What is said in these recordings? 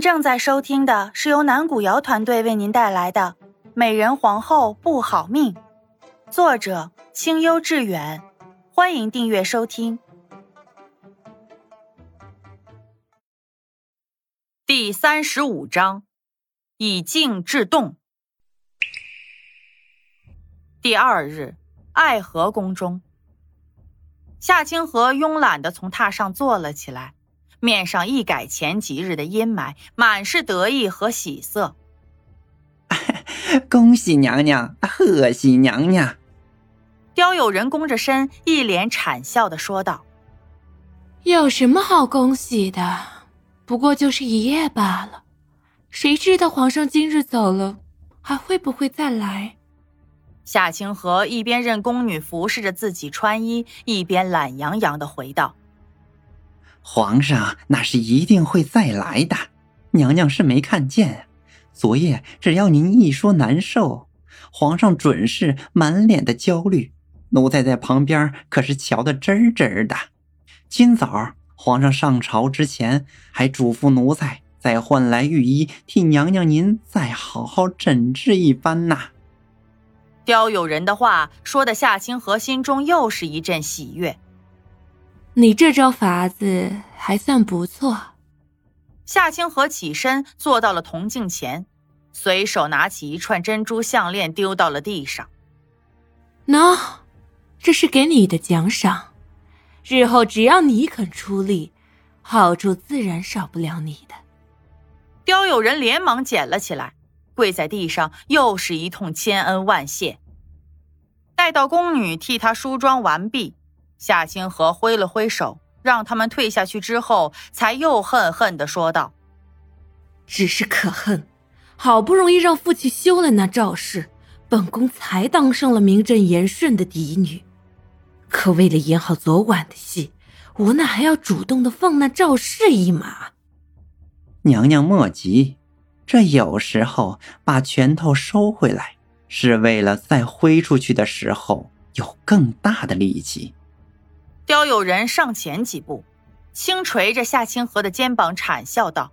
正在收听的是由南古瑶团队为您带来的《美人皇后不好命》，作者清幽致远，欢迎订阅收听。第三十五章，以静制动。第二日，爱河宫中，夏清河慵懒的从榻上坐了起来。面上一改前几日的阴霾，满是得意和喜色。恭喜娘娘，贺喜娘娘！刁友人弓着身，一脸谄笑的说道：“有什么好恭喜的？不过就是一夜罢了。谁知道皇上今日走了，还会不会再来？”夏清河一边任宫女服侍着自己穿衣，一边懒洋洋的回道。皇上那是一定会再来的，娘娘是没看见。昨夜只要您一说难受，皇上准是满脸的焦虑。奴才在旁边可是瞧得真真的。今早皇上上朝之前，还嘱咐奴才再换来御医，替娘娘您再好好诊治一番呐。刁有人的话说的夏清河心中又是一阵喜悦。你这招法子还算不错。夏清河起身坐到了铜镜前，随手拿起一串珍珠项链丢到了地上。喏，这是给你的奖赏。日后只要你肯出力，好处自然少不了你的。刁有人连忙捡了起来，跪在地上，又是一通千恩万谢。待到宫女替他梳妆完毕。夏清河挥了挥手，让他们退下去之后，才又恨恨的说道：“只是可恨，好不容易让父亲休了那赵氏，本宫才当上了名正言顺的嫡女。可为了演好昨晚的戏，我哪还要主动的放那赵氏一马？娘娘莫急，这有时候把拳头收回来，是为了在挥出去的时候有更大的力气。”刁有人上前几步，轻捶着夏清河的肩膀，谄笑道：“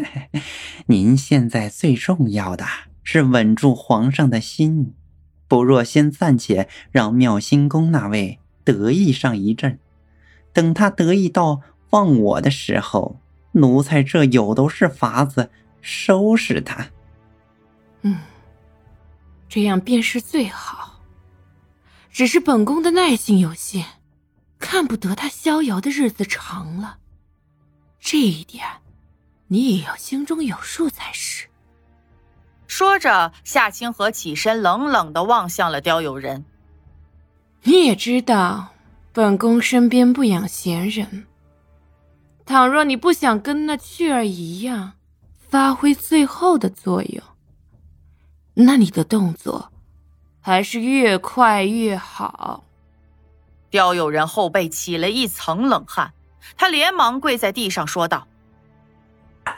您现在最重要的是稳住皇上的心，不若先暂且让妙心宫那位得意上一阵，等他得意到忘我的时候，奴才这有都是法子收拾他。嗯，这样便是最好。只是本宫的耐性有限。”看不得他逍遥的日子长了，这一点，你也要心中有数才是。说着，夏清河起身，冷冷的望向了刁有人。你也知道，本宫身边不养闲人。倘若你不想跟那雀儿一样，发挥最后的作用，那你的动作，还是越快越好。刁友人后背起了一层冷汗，他连忙跪在地上说道：“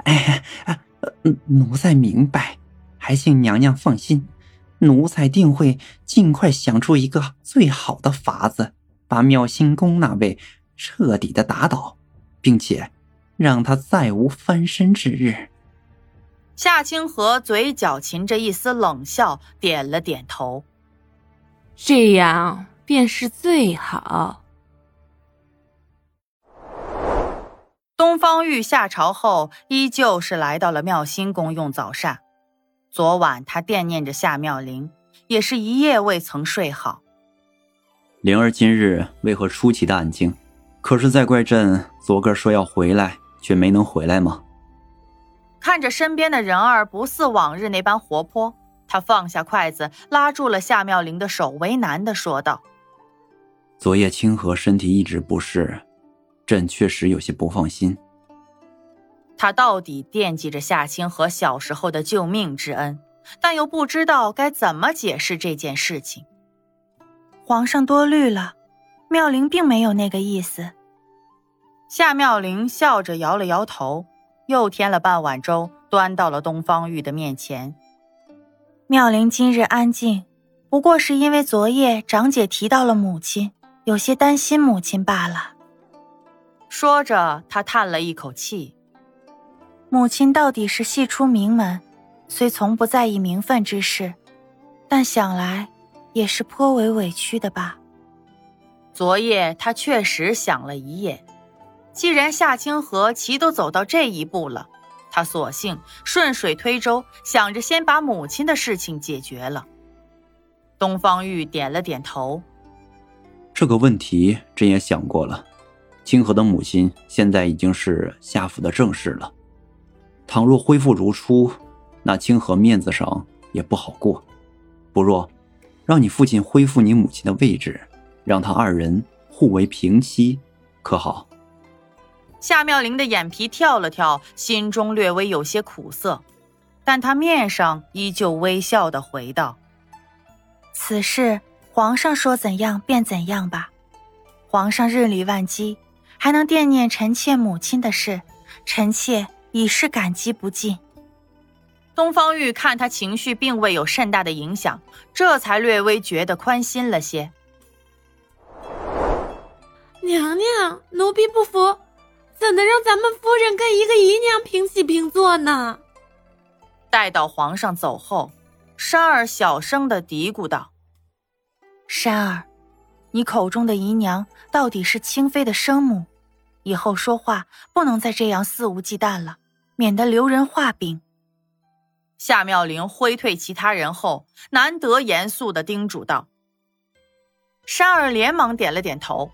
哎，奴才明白，还请娘娘放心，奴才定会尽快想出一个最好的法子，把妙心宫那位彻底的打倒，并且让他再无翻身之日。”夏清河嘴角噙着一丝冷笑，点了点头：“这样。”便是最好。东方玉下朝后，依旧是来到了妙心宫用早膳。昨晚他惦念着夏妙玲，也是一夜未曾睡好。灵儿今日为何出奇的安静？可是在怪朕昨个说要回来，却没能回来吗？看着身边的人儿不似往日那般活泼，他放下筷子，拉住了夏妙玲的手，为难的说道。昨夜清河身体一直不适，朕确实有些不放心。他到底惦记着夏清河小时候的救命之恩，但又不知道该怎么解释这件事情。皇上多虑了，妙龄并没有那个意思。夏妙龄笑着摇了摇头，又添了半碗粥，端到了东方玉的面前。妙龄今日安静，不过是因为昨夜长姐提到了母亲。有些担心母亲罢了。说着，他叹了一口气：“母亲到底是系出名门，虽从不在意名分之事，但想来也是颇为委屈的吧。昨夜他确实想了一夜，既然夏清河棋都走到这一步了，他索性顺水推舟，想着先把母亲的事情解决了。东方玉点了点头，这个问题朕也想过了。清河的母亲现在已经是夏府的正室了，倘若恢复如初，那清河面子上也不好过。不若，让你父亲恢复你母亲的位置，让他二人互为平妻，可好？夏妙玲的眼皮跳了跳，心中略微有些苦涩，但她面上依旧微笑的回道：“此事皇上说怎样便怎样吧。皇上日理万机。”还能惦念臣妾母亲的事，臣妾已是感激不尽。东方玉看他情绪并未有甚大的影响，这才略微觉得宽心了些。娘娘，奴婢不服，怎能让咱们夫人跟一个姨娘平起平坐呢？待到皇上走后，珊儿小声的嘀咕道：“珊儿，你口中的姨娘到底是清妃的生母？”以后说话不能再这样肆无忌惮了，免得留人话柄。夏妙玲挥退其他人后，难得严肃的叮嘱道：“珊儿连忙点了点头，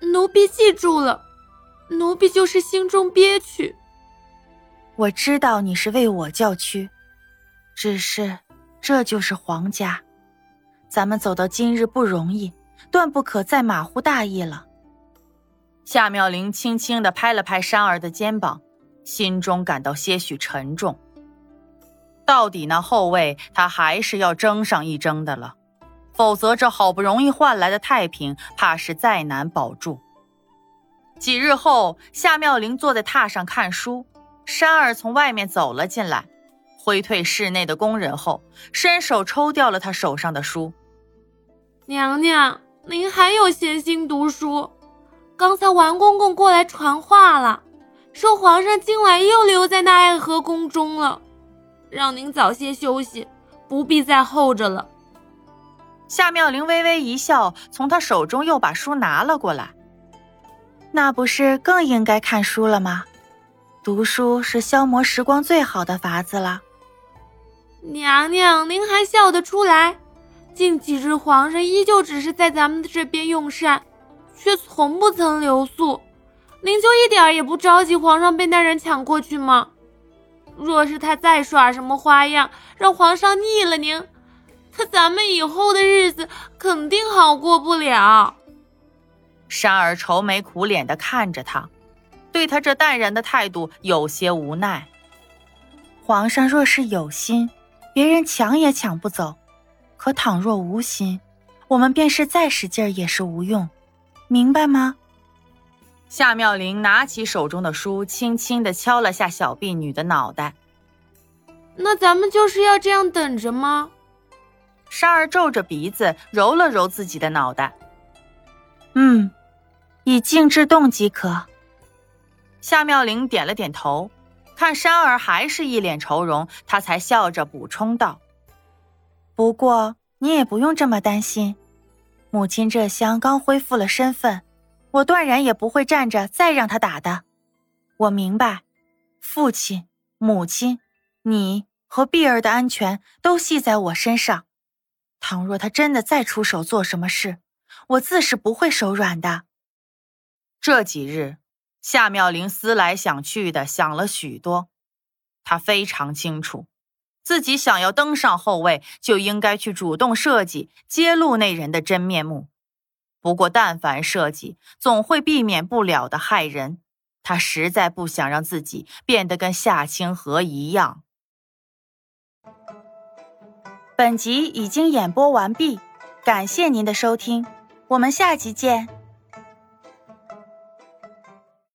奴婢记住了。奴婢就是心中憋屈。我知道你是为我叫屈，只是这就是皇家，咱们走到今日不容易，断不可再马虎大意了。”夏妙玲轻轻的拍了拍珊儿的肩膀，心中感到些许沉重。到底那后位，他还是要争上一争的了，否则这好不容易换来的太平，怕是再难保住。几日后，夏妙玲坐在榻上看书，珊儿从外面走了进来，挥退室内的工人后，伸手抽掉了她手上的书。娘娘，您还有闲心读书？刚才王公公过来传话了，说皇上今晚又留在那爱河宫中了，让您早些休息，不必再候着了。夏妙玲微微一笑，从他手中又把书拿了过来。那不是更应该看书了吗？读书是消磨时光最好的法子了。娘娘，您还笑得出来？近几日皇上依旧只是在咱们这边用膳。却从不曾留宿，您就一点也不着急皇上被那人抢过去吗？若是他再耍什么花样，让皇上腻了您，可咱们以后的日子肯定好过不了。珊儿愁眉苦脸的看着他，对他这淡然的态度有些无奈。皇上若是有心，别人抢也抢不走；可倘若无心，我们便是再使劲也是无用。明白吗？夏妙玲拿起手中的书，轻轻的敲了下小婢女的脑袋。那咱们就是要这样等着吗？珊儿皱着鼻子揉了揉自己的脑袋。嗯，以静制动即可。夏妙玲点了点头，看珊儿还是一脸愁容，她才笑着补充道：“不过你也不用这么担心。”母亲这厢刚恢复了身份，我断然也不会站着再让他打的。我明白，父亲、母亲、你和碧儿的安全都系在我身上。倘若他真的再出手做什么事，我自是不会手软的。这几日，夏妙玲思来想去的想了许多，她非常清楚。自己想要登上后位，就应该去主动设计揭露那人的真面目。不过，但凡设计，总会避免不了的害人。他实在不想让自己变得跟夏清河一样。本集已经演播完毕，感谢您的收听，我们下集见。